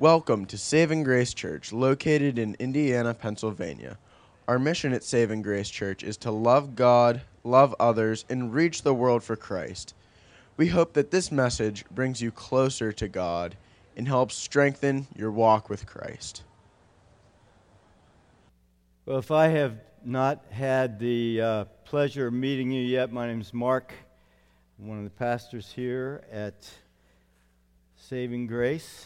Welcome to Saving Grace Church, located in Indiana, Pennsylvania. Our mission at Saving Grace Church is to love God, love others, and reach the world for Christ. We hope that this message brings you closer to God and helps strengthen your walk with Christ. Well, if I have not had the uh, pleasure of meeting you yet, my name is Mark. I'm one of the pastors here at Saving Grace.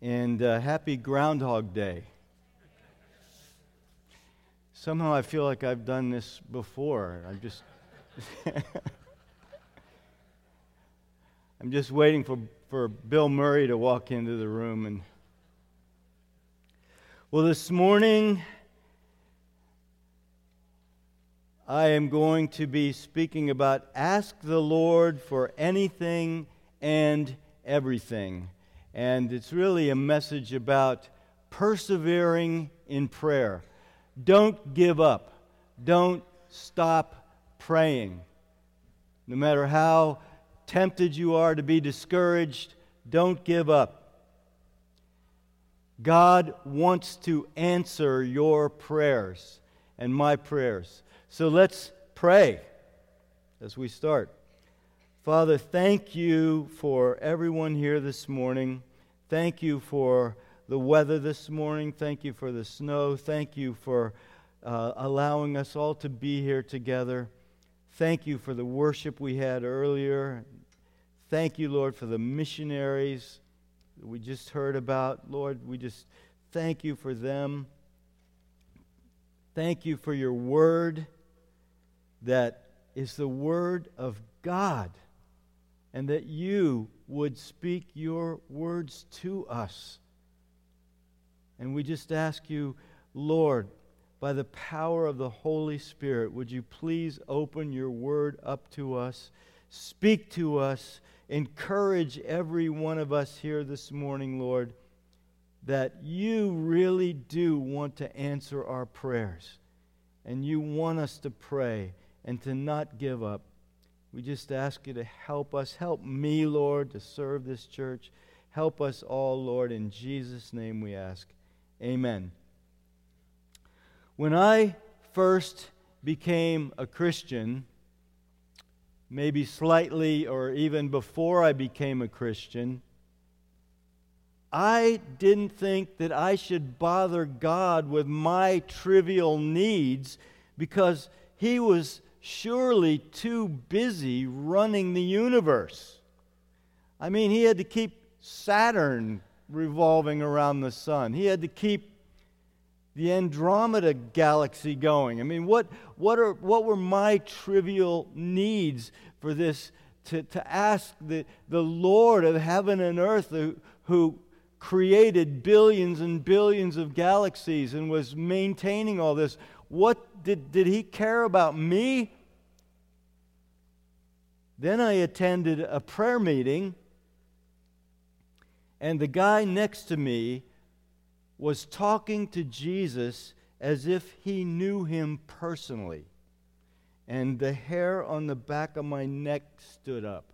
And uh, happy Groundhog Day. Somehow I feel like I've done this before. I'm just. I'm just waiting for, for Bill Murray to walk into the room and well, this morning I am going to be speaking about ask the Lord for anything and everything. And it's really a message about persevering in prayer. Don't give up, don't stop praying. No matter how tempted you are to be discouraged, don't give up. God wants to answer your prayers and my prayers. So let's pray as we start. Father, thank you for everyone here this morning. Thank you for the weather this morning. Thank you for the snow. Thank you for uh, allowing us all to be here together. Thank you for the worship we had earlier. Thank you, Lord, for the missionaries we just heard about. Lord, we just thank you for them. Thank you for your word that is the word of God, and that you would speak your words to us. And we just ask you, Lord, by the power of the Holy Spirit, would you please open your word up to us, speak to us encourage every one of us here this morning, Lord, that you really do want to answer our prayers. And you want us to pray and to not give up. We just ask you to help us. Help me, Lord, to serve this church. Help us all, Lord. In Jesus' name we ask. Amen. When I first became a Christian, maybe slightly or even before I became a Christian, I didn't think that I should bother God with my trivial needs because He was surely too busy running the universe. I mean, He had to keep Saturn revolving around the sun, He had to keep the Andromeda galaxy going? I mean, what, what, are, what were my trivial needs for this to, to ask the, the Lord of heaven and earth who, who created billions and billions of galaxies and was maintaining all this? What did, did he care about me? Then I attended a prayer meeting, and the guy next to me was talking to Jesus as if he knew him personally. And the hair on the back of my neck stood up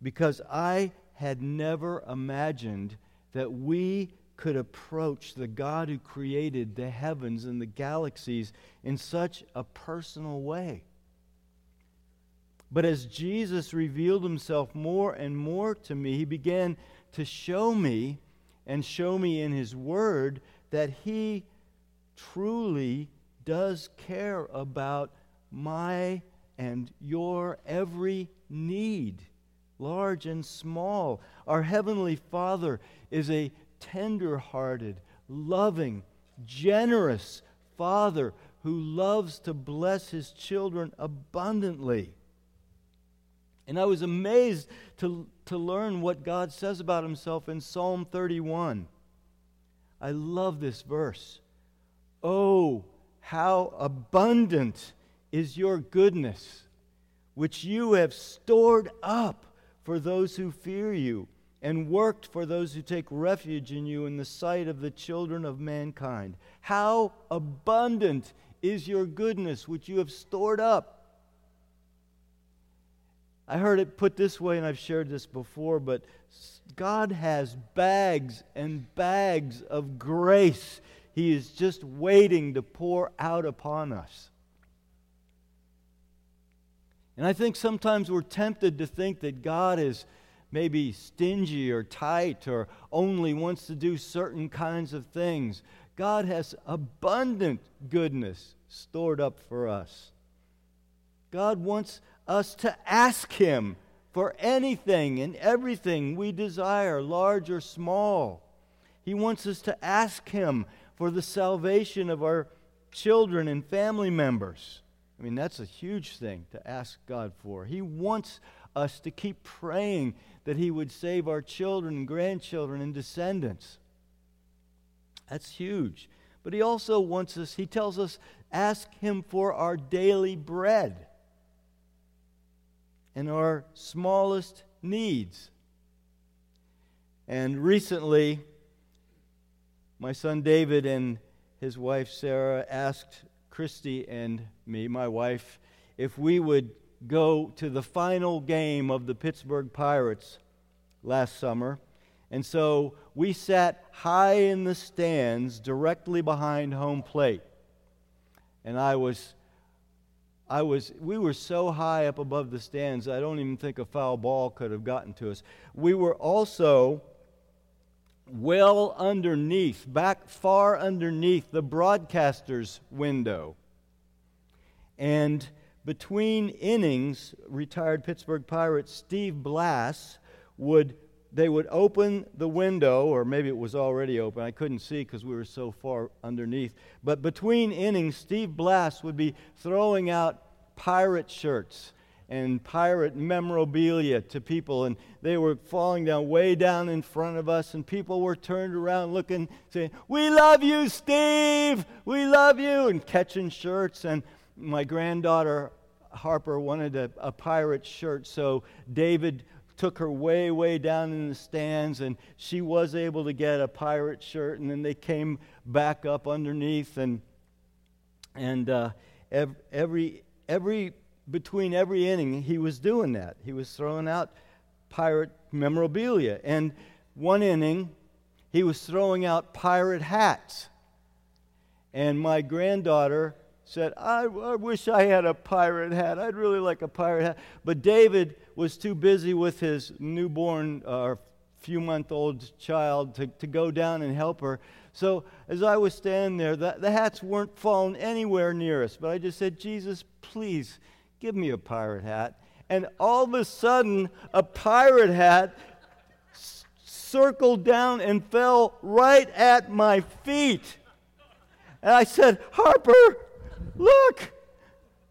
because I had never imagined that we could approach the God who created the heavens and the galaxies in such a personal way. But as Jesus revealed himself more and more to me, he began to show me and show me in His Word that He truly does care about my and your every need, large and small. Our Heavenly Father is a tender hearted, loving, generous Father who loves to bless His children abundantly. And I was amazed to, to learn what God says about himself in Psalm 31. I love this verse. Oh, how abundant is your goodness, which you have stored up for those who fear you, and worked for those who take refuge in you in the sight of the children of mankind. How abundant is your goodness, which you have stored up I heard it put this way, and I've shared this before, but God has bags and bags of grace. He is just waiting to pour out upon us. And I think sometimes we're tempted to think that God is maybe stingy or tight or only wants to do certain kinds of things. God has abundant goodness stored up for us. God wants us to ask Him for anything and everything we desire, large or small. He wants us to ask Him for the salvation of our children and family members. I mean, that's a huge thing to ask God for. He wants us to keep praying that He would save our children and grandchildren and descendants. That's huge. But He also wants us, He tells us, ask Him for our daily bread and our smallest needs. And recently, my son David and his wife Sarah asked Christy and me, my wife, if we would go to the final game of the Pittsburgh Pirates last summer. And so we sat high in the stands directly behind home plate. And I was I was, we were so high up above the stands, I don't even think a foul ball could have gotten to us. We were also well underneath, back far underneath the broadcaster's window. And between innings, retired Pittsburgh Pirates Steve Blass would they would open the window, or maybe it was already open. I couldn't see because we were so far underneath. But between innings, Steve Blass would be throwing out pirate shirts and pirate memorabilia to people, and they were falling down way down in front of us, and people were turned around looking, saying, We love you, Steve! We love you! and catching shirts. And my granddaughter, Harper, wanted a, a pirate shirt, so David took her way, way down in the stands, and she was able to get a pirate shirt. And then they came back up underneath, and and uh, every every between every inning, he was doing that. He was throwing out pirate memorabilia, and one inning, he was throwing out pirate hats. And my granddaughter said, I, I, wish I had a pirate hat. I'd really like a pirate hat. But David was too busy with his newborn, uh, few month old child to, to go down and help her. So as I was standing there, the, the hats weren't falling anywhere near us. But I just said, Jesus, please give me a pirate hat. And all of a sudden, a pirate hat s- circled down and fell right at my feet. And I said, Harper, Look,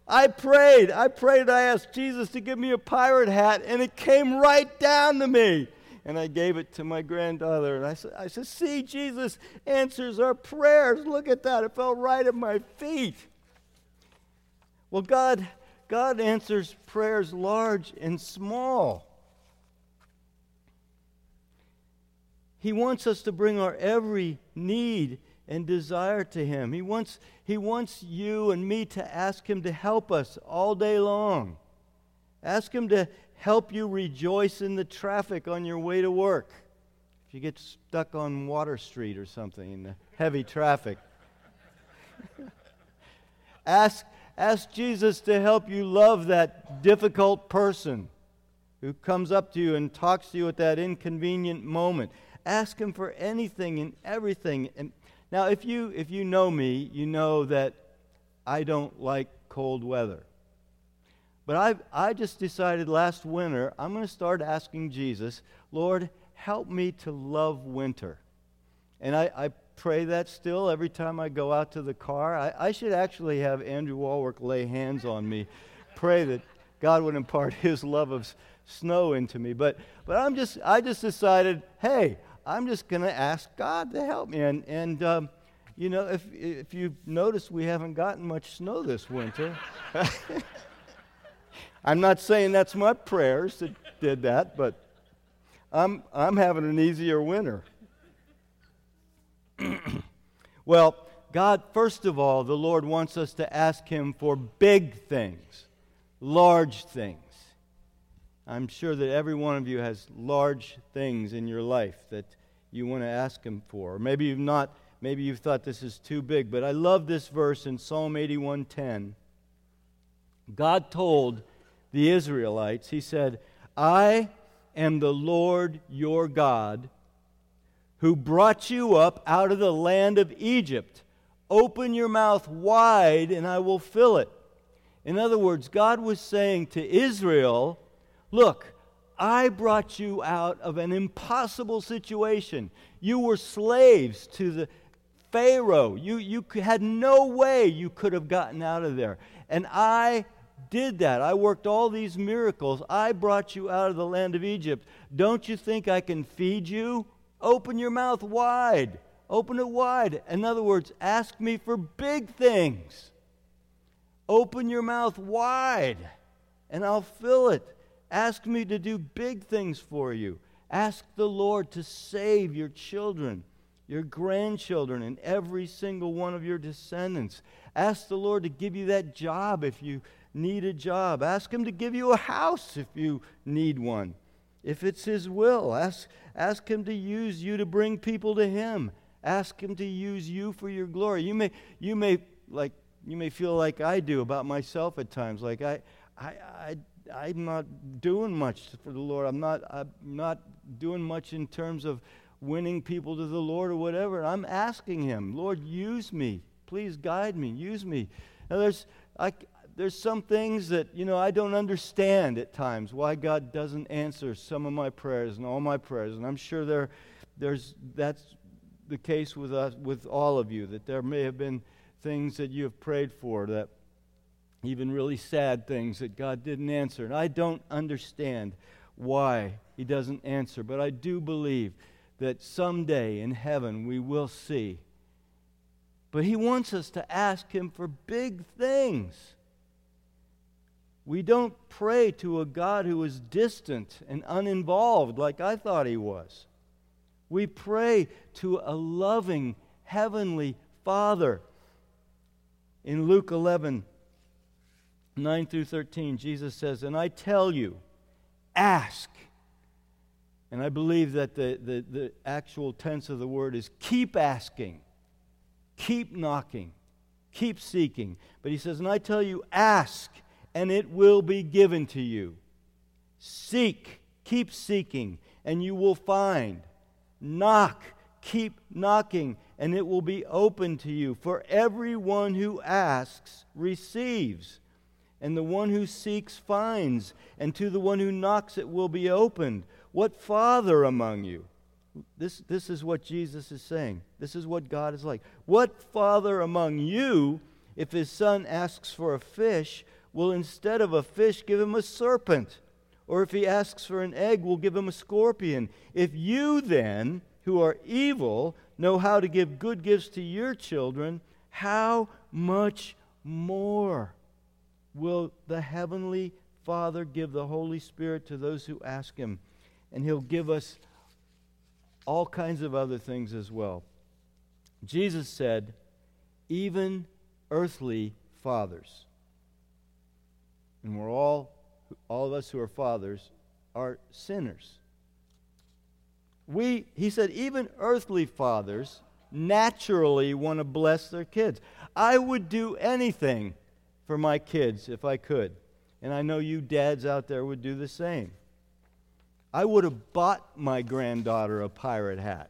I prayed. I prayed. I asked Jesus to give me a pirate hat, and it came right down to me. And I gave it to my granddaughter. And I said, I said, See, Jesus answers our prayers. Look at that. It fell right at my feet. Well, God, God answers prayers large and small. He wants us to bring our every need and desire to Him. He wants, he wants you and me to ask Him to help us all day long. Ask Him to help you rejoice in the traffic on your way to work. If you get stuck on Water Street or something in the heavy traffic, ask, ask Jesus to help you love that difficult person who comes up to you and talks to you at that inconvenient moment. Ask Him for anything and everything. And now, if you, if you know me, you know that I don't like cold weather. But I, I just decided last winter, I'm going to start asking Jesus, Lord, help me to love winter. And I, I pray that still every time I go out to the car. I, I should actually have Andrew Walwork lay hands on me, pray that God would impart his love of snow into me. But, but I'm just, I just decided, hey, I'm just going to ask God to help me. And, and um, you know, if, if you've noticed, we haven't gotten much snow this winter. I'm not saying that's my prayers that did that, but I'm, I'm having an easier winter. well, God, first of all, the Lord wants us to ask Him for big things, large things. I'm sure that every one of you has large things in your life that you want to ask Him for. Or maybe you've not, maybe you've thought this is too big, but I love this verse in Psalm 81:10. God told the Israelites, He said, I am the Lord your God who brought you up out of the land of Egypt. Open your mouth wide, and I will fill it. In other words, God was saying to Israel, Look, I brought you out of an impossible situation. You were slaves to the Pharaoh. You, you had no way you could have gotten out of there. And I did that. I worked all these miracles. I brought you out of the land of Egypt. Don't you think I can feed you? Open your mouth wide. Open it wide. In other words, ask me for big things. Open your mouth wide, and I'll fill it. Ask me to do big things for you. Ask the Lord to save your children, your grandchildren, and every single one of your descendants. Ask the Lord to give you that job if you need a job. Ask Him to give you a house if you need one. If it's His will, ask, ask Him to use you to bring people to Him. Ask Him to use you for your glory. You may, you may, like, you may feel like I do about myself at times. Like, I, I, I I'm not doing much for the Lord. I'm not, I'm not doing much in terms of winning people to the Lord or whatever. I'm asking Him, Lord, use me. Please guide me. Use me. Now, there's, I, there's some things that, you know, I don't understand at times why God doesn't answer some of my prayers and all my prayers. And I'm sure there, there's, that's the case with us, with all of you, that there may have been things that you have prayed for that even really sad things that God didn't answer. And I don't understand why He doesn't answer, but I do believe that someday in heaven we will see. But He wants us to ask Him for big things. We don't pray to a God who is distant and uninvolved like I thought He was. We pray to a loving Heavenly Father. In Luke 11, 9 through 13, Jesus says, And I tell you, ask. And I believe that the, the, the actual tense of the word is keep asking, keep knocking, keep seeking. But he says, And I tell you, ask, and it will be given to you. Seek, keep seeking, and you will find. Knock, keep knocking, and it will be open to you. For everyone who asks receives and the one who seeks finds, and to the one who knocks it will be opened. What father among you? This, this is what Jesus is saying. This is what God is like. What father among you, if his son asks for a fish, will instead of a fish give him a serpent? Or if he asks for an egg, will give him a scorpion? If you then, who are evil, know how to give good gifts to your children, how much more? Will the Heavenly Father give the Holy Spirit to those who ask Him. And He'll give us all kinds of other things as well. Jesus said, even earthly fathers, and we're all, all of us who are fathers, are sinners. We, he said, even earthly fathers naturally want to bless their kids. I would do anything for my kids if I could. And I know you dads out there would do the same. I would have bought my granddaughter a pirate hat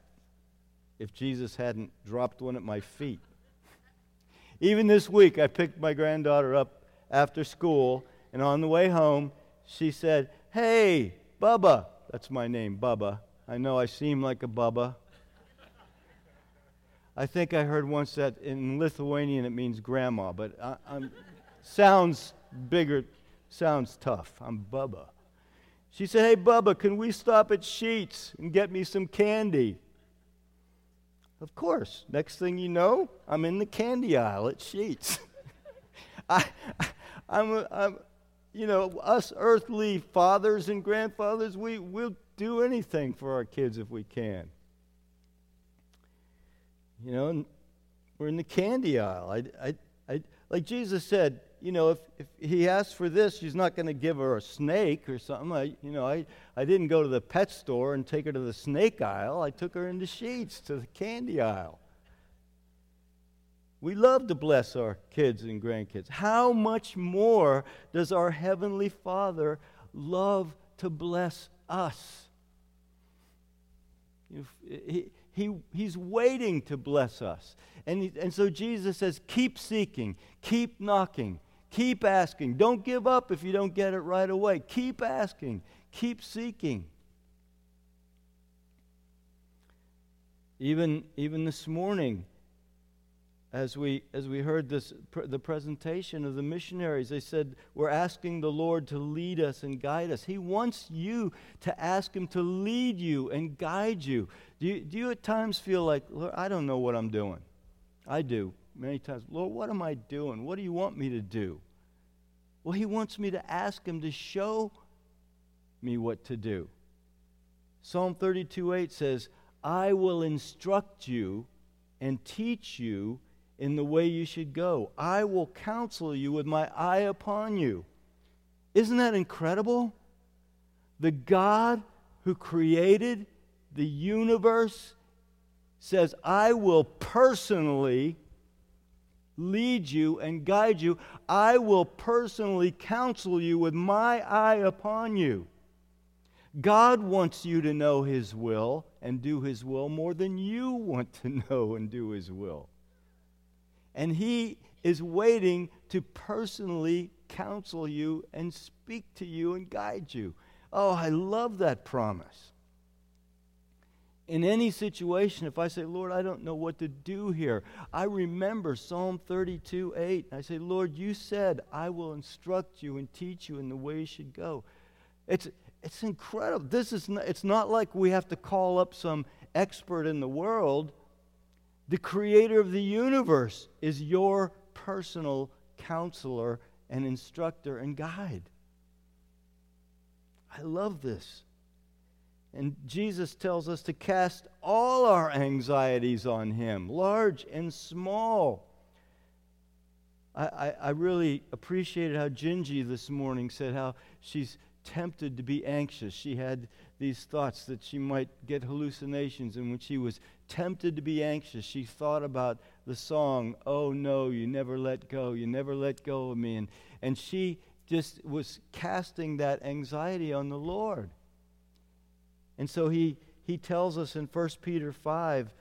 if Jesus hadn't dropped one at my feet. Even this week, I picked my granddaughter up after school, and on the way home, she said, Hey, Bubba. That's my name, Bubba. I know I seem like a Bubba. I think I heard once that in Lithuanian it means grandma, but I, am Sounds bigger, sounds tough. I'm Bubba. She said, Hey, Bubba, can we stop at Sheetz and get me some candy? Of course. Next thing you know, I'm in the candy aisle at Sheetz. I, I'm, I'm, you know, us earthly fathers and grandfathers, we, we'll do anything for our kids if we can. You know, we're in the candy aisle. I, I, I, like Jesus said, you know, if, if he asks for this, she's not going to give her a snake or something. I, you know, I, I didn't go to the pet store and take her to the snake aisle. I took her into Sheetz to the candy aisle. We love to bless our kids and grandkids. How much more does our Heavenly Father love to bless us? He, he, he's waiting to bless us. And, and so Jesus says, keep seeking, keep knocking, keep asking. Don't give up if you don't get it right away. Keep asking, keep seeking. Even, even this morning, as we, as we heard this, pr- the presentation of the missionaries, they said, We're asking the Lord to lead us and guide us. He wants you to ask Him to lead you and guide you. Do you, do you at times feel like, Lord, I don't know what I'm doing? I do many times. Lord, what am I doing? What do you want me to do? Well, He wants me to ask Him to show me what to do. Psalm 32 8 says, I will instruct you and teach you in the way you should go. I will counsel you with my eye upon you. Isn't that incredible? The God who created the universe says, I will personally lead you and guide you. I will personally counsel you with my eye upon you. God wants you to know His will and do His will more than you want to know and do His will. And He is waiting to personally counsel you and speak to you and guide you. Oh, I love that promise. In any situation, if I say, Lord, I don't know what to do here, I remember Psalm 32 8. I say, Lord, you said, I will instruct you and teach you in the way you should go. It's, it's incredible. This is not, it's not like we have to call up some expert in the world. The creator of the universe is your personal counselor and instructor and guide. I love this. And Jesus tells us to cast all our anxieties on Him, large and small. I, I, I really appreciated how Gingy this morning said how she's tempted to be anxious. She had these thoughts that she might get hallucinations, and when she was tempted to be anxious, she thought about the song, Oh no, you never let go, you never let go of me. And, and she just was casting that anxiety on the Lord. And so he, he tells us in 1 Peter 5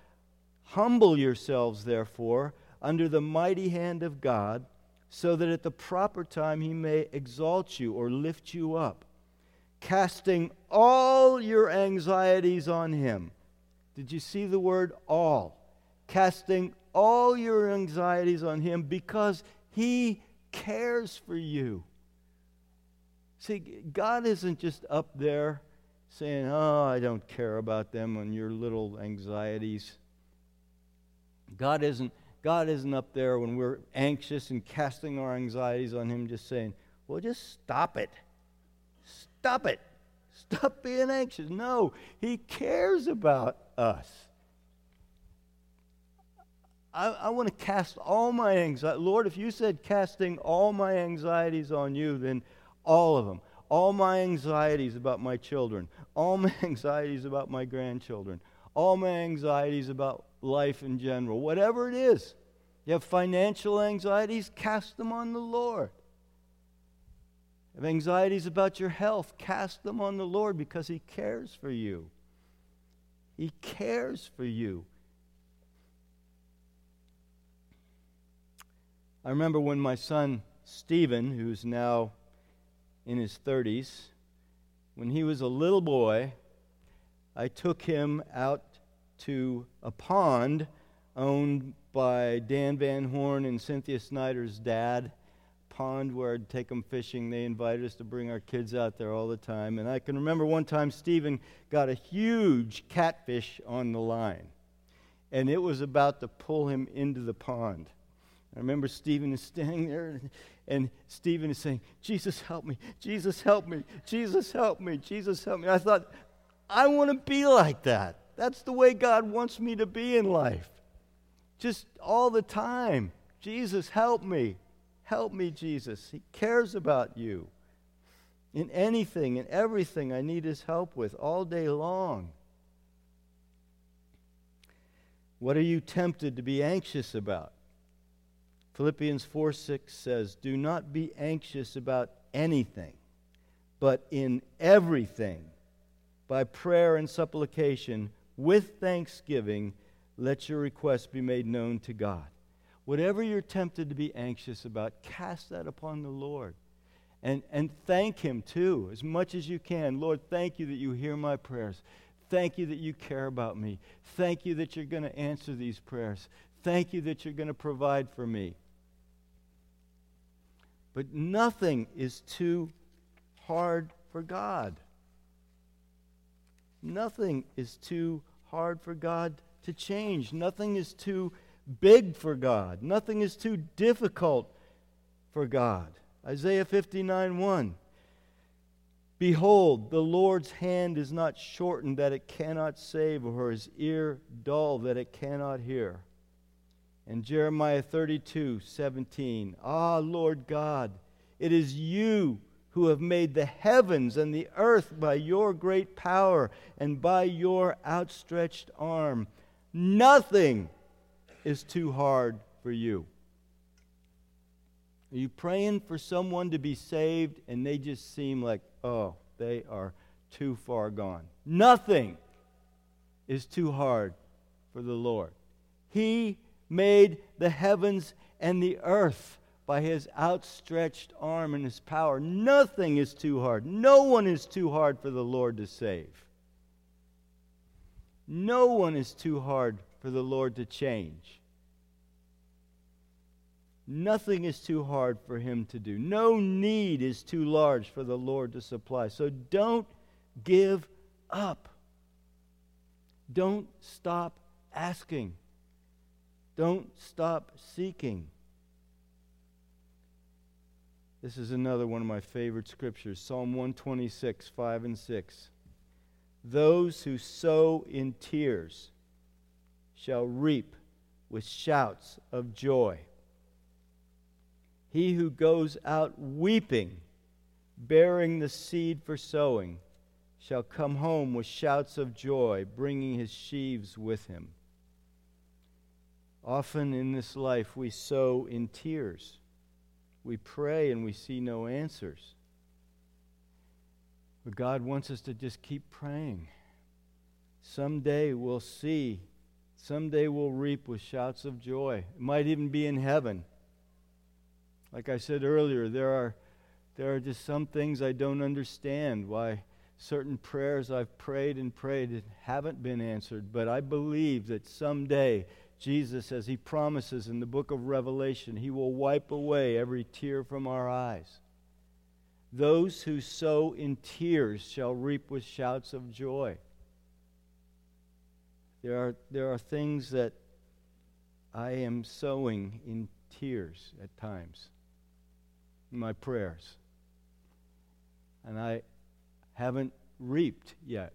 Humble yourselves, therefore, under the mighty hand of God, so that at the proper time he may exalt you or lift you up casting all your anxieties on him. Did you see the word all? Casting all your anxieties on him because he cares for you. See, God isn't just up there saying, Oh, I don't care about them and your little anxieties. God isn't, God isn't up there when we're anxious and casting our anxieties on Him, just saying, Well, just stop it. Stop it. Stop being anxious. No, He cares about us. I, I want to cast all my anxiety. Lord, if you said casting all my anxieties on you, then all of them. All my anxieties about my children, all my anxieties about my grandchildren, all my anxieties about life in general, whatever it is. You have financial anxieties, cast them on the Lord have anxieties about your health, cast them on the Lord because He cares for you. He cares for you. I remember when my son Stephen, who's now in his 30s, when he was a little boy, I took him out to a pond owned by Dan Van Horn and Cynthia Snyder's dad pond where I'd take them fishing. They invited us to bring our kids out there all the time. And I can remember one time Stephen got a huge catfish on the line, and it was about to pull him into the pond. I remember Stephen is standing there, and, and Stephen is saying, Jesus, help me. Jesus, help me. Jesus, help me. Jesus, help me. I thought, I want to be like that. That's the way God wants me to be in life. Just all the time. Jesus, help me Help me, Jesus. He cares about you. In anything and everything, I need His help with all day long. What are you tempted to be anxious about? Philippians 4 6 says, Do not be anxious about anything, but in everything, by prayer and supplication, with thanksgiving, let your requests be made known to God. Whatever you're tempted to be anxious about, cast that upon the Lord. And, and thank Him too, as much as you can. Lord, thank you that you hear my prayers. Thank you that you care about me. Thank you that you're going to answer these prayers. Thank you that you're going to provide for me. But nothing is too hard for God. Nothing is too hard for God to change. Nothing is too big for God. Nothing is too difficult for God. Isaiah 59 1. Behold, the Lord's hand is not shortened that it cannot save, or his ear dull that it cannot hear. And Jeremiah 32 17. Ah, Lord God, it is you who have made the heavens and the earth by your great power and by your outstretched arm. Nothing is too hard for you. Are you praying for someone to be saved and they just seem like, oh, they are too far gone? Nothing is too hard for the Lord. He made the heavens and the earth by his outstretched arm and his power. Nothing is too hard. No one is too hard for the Lord to save. No one is too hard for the Lord to change. Nothing is too hard for him to do. No need is too large for the Lord to supply. So don't give up. Don't stop asking. Don't stop seeking. This is another one of my favorite scriptures Psalm 126, 5 and 6. Those who sow in tears shall reap with shouts of joy. He who goes out weeping, bearing the seed for sowing, shall come home with shouts of joy, bringing his sheaves with him. Often in this life, we sow in tears. We pray and we see no answers. But God wants us to just keep praying. Someday we'll see. Someday we'll reap with shouts of joy. It might even be in heaven. Like I said earlier, there are, there are just some things I don't understand why certain prayers I've prayed and prayed haven't been answered. But I believe that someday Jesus, as he promises in the book of Revelation, he will wipe away every tear from our eyes. Those who sow in tears shall reap with shouts of joy. There are, there are things that I am sowing in tears at times in my prayers. And I haven't reaped yet,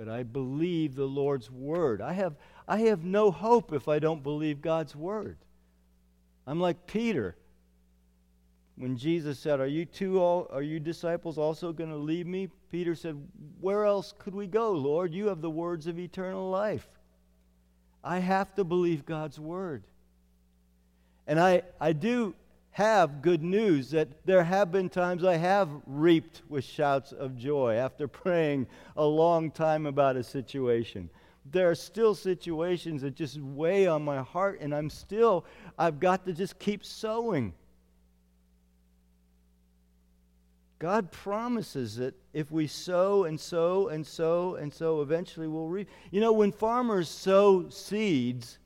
but I believe the Lord's word. I have, I have no hope if I don't believe God's word. I'm like Peter. When Jesus said, Are you two all, are you disciples also going to leave me? Peter said, Where else could we go, Lord? You have the words of eternal life. I have to believe God's word. And I, I do have good news that there have been times I have reaped with shouts of joy after praying a long time about a situation. There are still situations that just weigh on my heart, and I'm still, I've got to just keep sowing. God promises that if we sow and sow and sow and sow, eventually we'll reap. You know, when farmers sow seeds,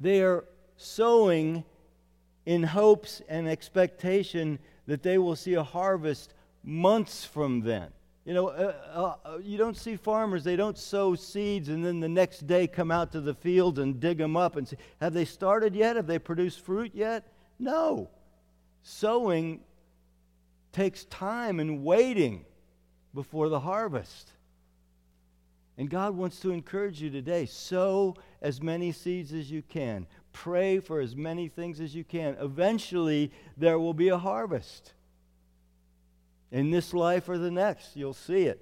they are sowing in hopes and expectation that they will see a harvest months from then. You know, uh, uh, uh you don't see farmers, they don't sow seeds and then the next day come out to the fields and dig them up and say, Have they started yet? Have they produced fruit yet? No. Sowing takes time and waiting before the harvest. And God wants to encourage you today sow as many seeds as you can. Pray for as many things as you can. Eventually, there will be a harvest. In this life or the next, you'll see it.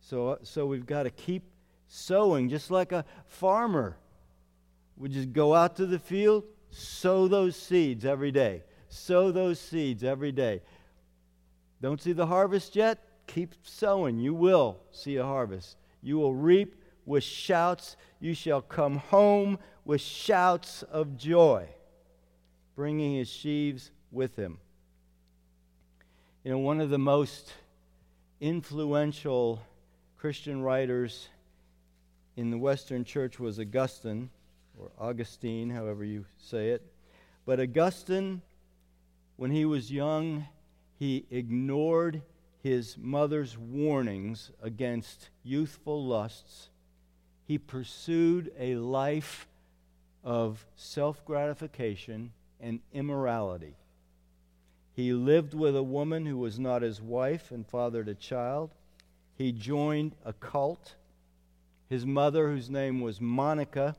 So, so we've got to keep sowing, just like a farmer would just go out to the field, sow those seeds every day. Sow those seeds every day. Don't see the harvest yet? Keep sowing. You will see a harvest. You will reap with shouts. You shall come home with shouts of joy, bringing his sheaves with him. You know, one of the most influential Christian writers in the Western church was Augustine, or Augustine, however you say it. But Augustine, when he was young, he ignored his mother's warnings against youthful lusts. He pursued a life of self gratification and immorality. He lived with a woman who was not his wife and fathered a child. He joined a cult. His mother, whose name was Monica,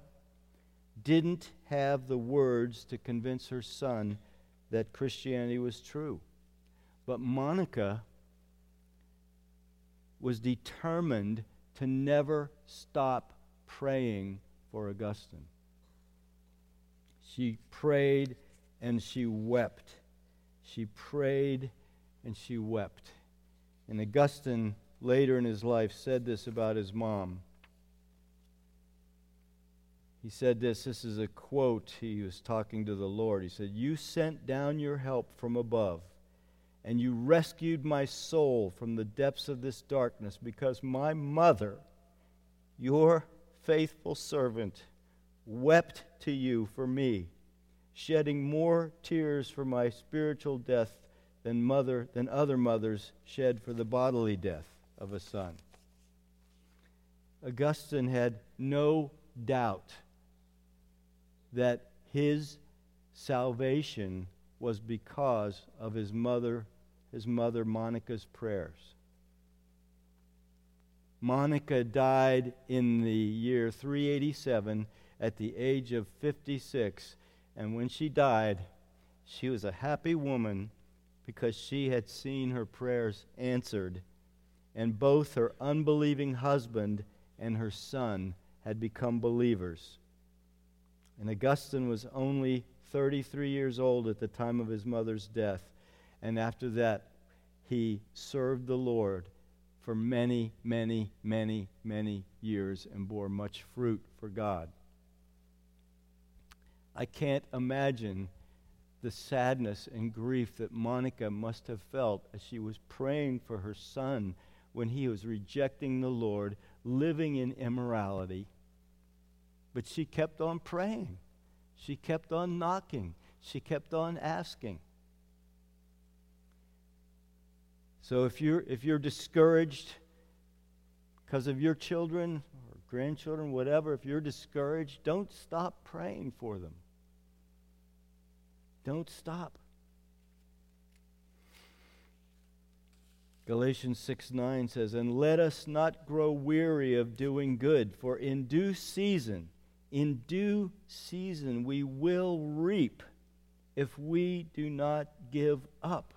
didn't have the words to convince her son that Christianity was true. But Monica was determined to never stop praying for Augustine. She prayed and she wept. She prayed and she wept. And Augustine, later in his life, said this about his mom. He said this this is a quote. He was talking to the Lord. He said, You sent down your help from above and you rescued my soul from the depths of this darkness because my mother, your faithful servant, wept to you for me, shedding more tears for my spiritual death than mother than other mothers shed for the bodily death of a son. Augustine had no doubt that his salvation was because of his mother his mother Monica's prayers. Monica died in the year 387 at the age of 56. And when she died, she was a happy woman because she had seen her prayers answered. And both her unbelieving husband and her son had become believers. And Augustine was only 33 years old at the time of his mother's death. And after that, he served the Lord for many, many, many, many years and bore much fruit for God. I can't imagine the sadness and grief that Monica must have felt as she was praying for her son when he was rejecting the Lord, living in immorality. But she kept on praying. She kept on knocking. She kept on asking. So if you're, if you're discouraged because of your children or grandchildren, whatever, if you're discouraged, don't stop praying for them. Don't stop. Galatians 6 9 says, And let us not grow weary of doing good, for in due season, in due season, we will reap if we do not give up.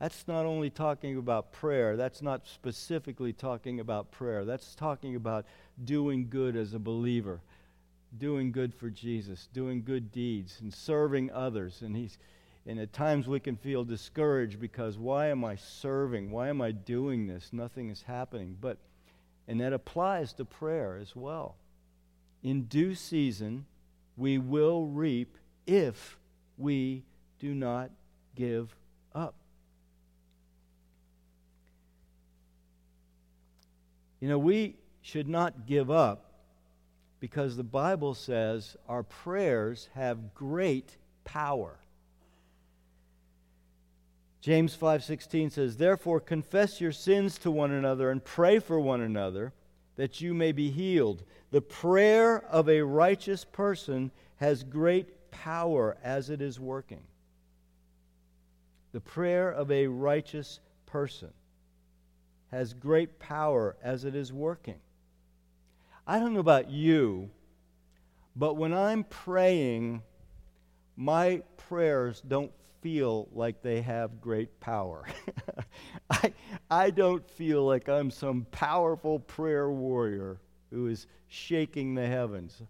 That's not only talking about prayer, that's not specifically talking about prayer. That's talking about doing good as a believer, doing good for Jesus, doing good deeds, and serving others. And he's and at times we can feel discouraged because why am I serving? Why am I doing this? Nothing is happening. But and that applies to prayer as well. In due season, we will reap if we do not give up. You know, we should not give up because the Bible says our prayers have great power. James 5:16 says, "Therefore confess your sins to one another and pray for one another that you may be healed. The prayer of a righteous person has great power as it is working." The prayer of a righteous person has great power as it is working. I don't know about you, But when I'm praying, my prayers don't feel like they have great power. I, I don't feel like I'm some powerful prayer warrior who is shaking the heavens.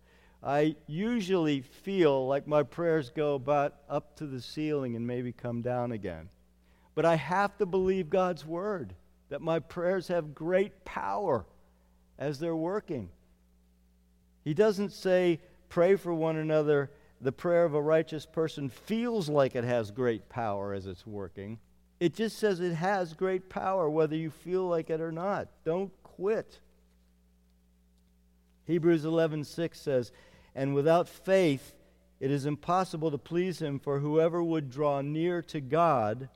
I usually feel like my prayers go about up to the ceiling and maybe come down again. But I have to believe God's word that my prayers have great power as they're working. He doesn't say, pray for one another. The prayer of a righteous person feels like it has great power as it's working. It just says it has great power, whether you feel like it or not. Don't quit. Hebrews 11:6 says, "And without faith it is impossible to please him, for whoever would draw near to God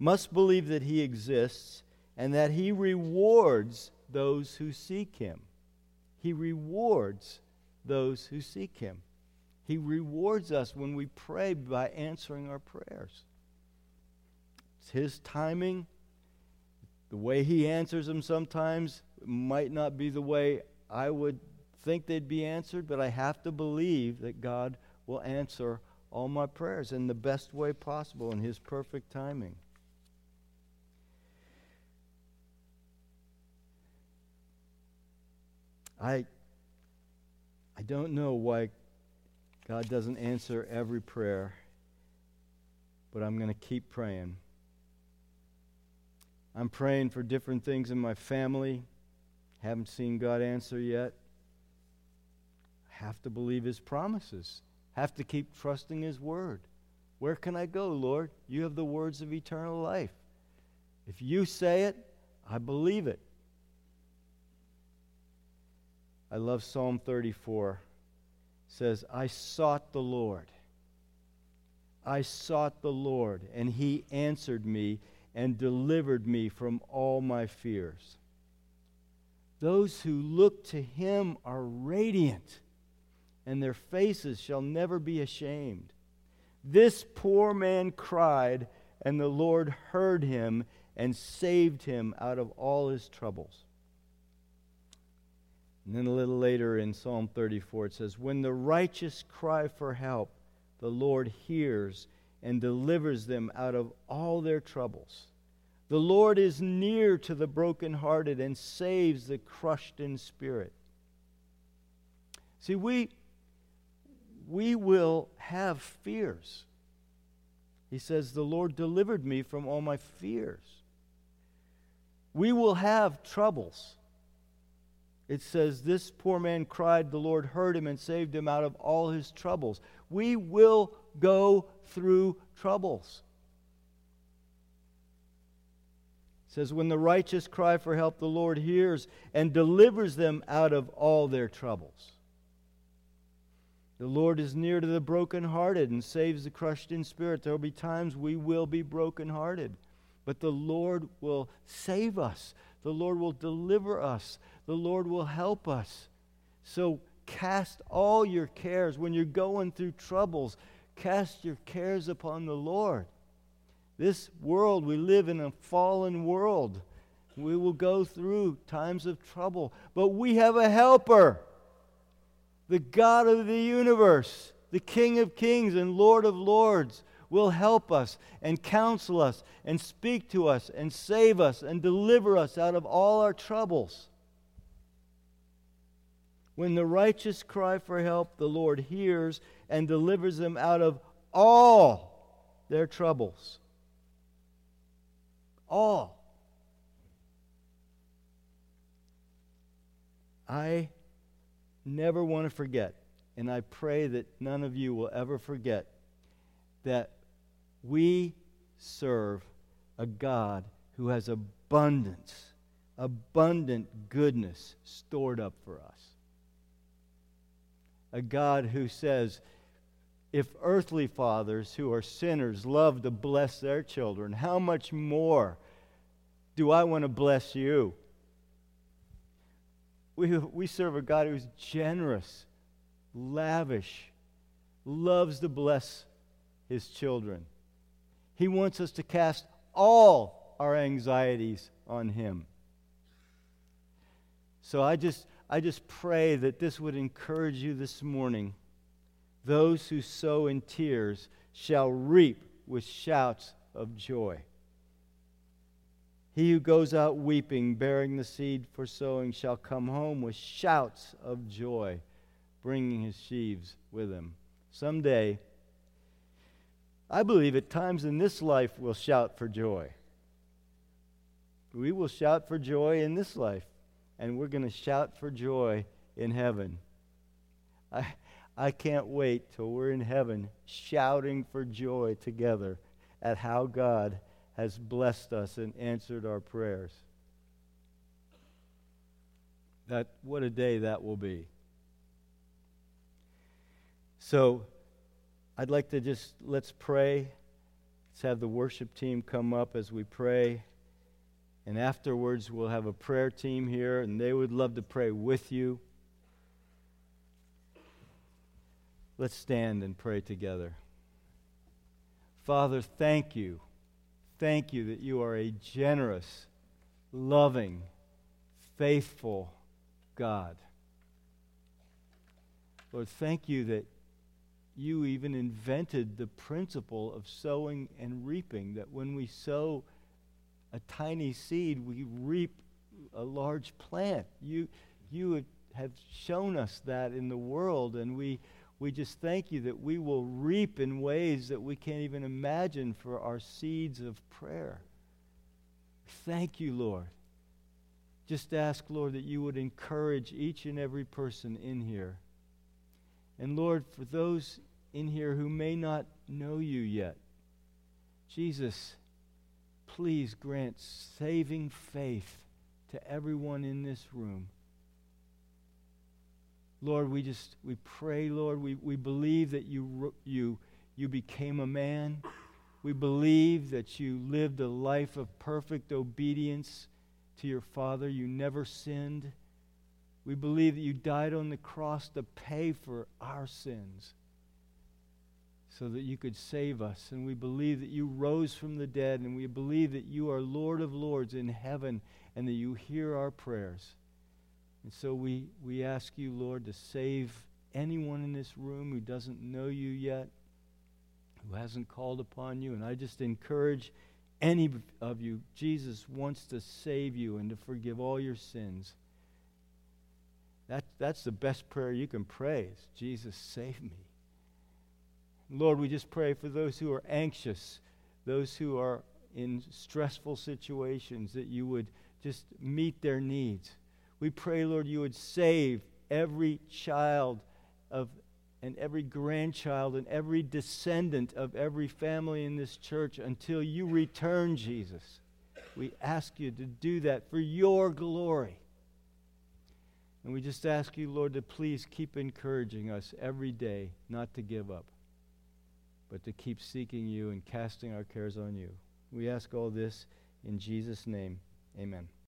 must believe that he exists and that he rewards those who seek him." He rewards those who seek him. He rewards us when we pray by answering our prayers. It's his timing. The way he answers them sometimes might not be the way I would think they'd be answered, but I have to believe that God will answer all my prayers in the best way possible in His perfect timing. I, I don't know why God doesn't answer every prayer, but I'm going to keep praying. I'm praying for different things in my family. Haven't seen God answer yet. Have to believe His promises. Have to keep trusting His word. Where can I go, Lord? You have the words of eternal life. If you say it, I believe it. I love Psalm 34. It says, I sought the Lord. I sought the Lord, and he answered me and delivered me from all my fears. Those who look to him are radiant, and their faces shall never be ashamed. This poor man cried, and the Lord heard him and saved him out of all his troubles. And then a little later in Psalm 34, it says, When the righteous cry for help, the Lord hears and delivers them out of all their troubles. The Lord is near to the brokenhearted and saves the crushed in spirit. See, we, we will have fears. He says, The Lord delivered me from all my fears. We will have troubles. It says, This poor man cried, the Lord heard him and saved him out of all his troubles. We will go through troubles. It says, When the righteous cry for help, the Lord hears and delivers them out of all their troubles. The Lord is near to the brokenhearted and saves the crushed in spirit. There will be times we will be brokenhearted, but the Lord will save us. The Lord will deliver us. The Lord will help us. So cast all your cares when you're going through troubles. Cast your cares upon the Lord. This world, we live in a fallen world. We will go through times of trouble, but we have a helper, the God of the universe, the King of kings and Lord of lords, will help us and counsel us and speak to us and save us and deliver us out of all our troubles. When the righteous cry for help, the Lord hears and delivers them out of all their troubles all. I never want to forget, and I pray that none of you will ever forget, that we serve a God who has abundance, abundant goodness stored up for us. A God who says, if earthly fathers who are sinners love to bless their children, how much more do I want to bless you? We, we serve a God who's generous, lavish, loves to bless his children. He wants us to cast all our anxieties on him. So I just I just pray that this would encourage you this morning. Those who sow in tears shall reap with shouts of joy. He who goes out weeping, bearing the seed for sowing, shall come home with shouts of joy, bringing his sheaves with him. Someday, I believe at times in this life we'll shout for joy. We will shout for joy in this life, and we're going to shout for joy in heaven. I, I can't wait till we're in heaven shouting for joy together at how God has blessed us and answered our prayers. That what a day that will be. So I'd like to just let's pray. Let's have the worship team come up as we pray. And afterwards, we'll have a prayer team here, and they would love to pray with you. Let's stand and pray together. Father, thank you. Thank you that you are a generous, loving, faithful God. Lord, thank you that you even invented the principle of sowing and reaping, that when we sow a tiny seed, we reap a large plant. You, you have shown us that in the world, and we, we just thank you that we will reap in ways that we can't even imagine for our seeds of prayer. Thank you, Lord. Just ask, Lord, that you would encourage each and every person in here. And Lord, for those in here who may not know you yet, Jesus, please grant saving faith to everyone in this room. Lord, we just we pray, Lord, we, we believe that you you you became a man. We believe that you lived a life of perfect obedience to your Father. You never sinned. We believe that you died on the cross to pay for our sins so that you could save us. And we believe that you rose from the dead, and we believe that you are Lord of Lords in heaven and that you hear our prayers. And so we, we ask you, Lord, to save anyone in this room who doesn't know you yet, who hasn't called upon you. And I just encourage any of you, Jesus wants to save you and to forgive all your sins. That, that's the best prayer you can pray is, Jesus, save me. Lord, we just pray for those who are anxious, those who are in stressful situations, that you would just meet their needs. We pray, Lord, you would save every child of and every grandchild and every descendant of every family in this church until you return, Jesus. We ask you to do that for your glory. And we just ask you, Lord, to please keep encouraging us every day not to give up, but to keep seeking you and casting our cares on you. We ask all this in Jesus' name. Amen.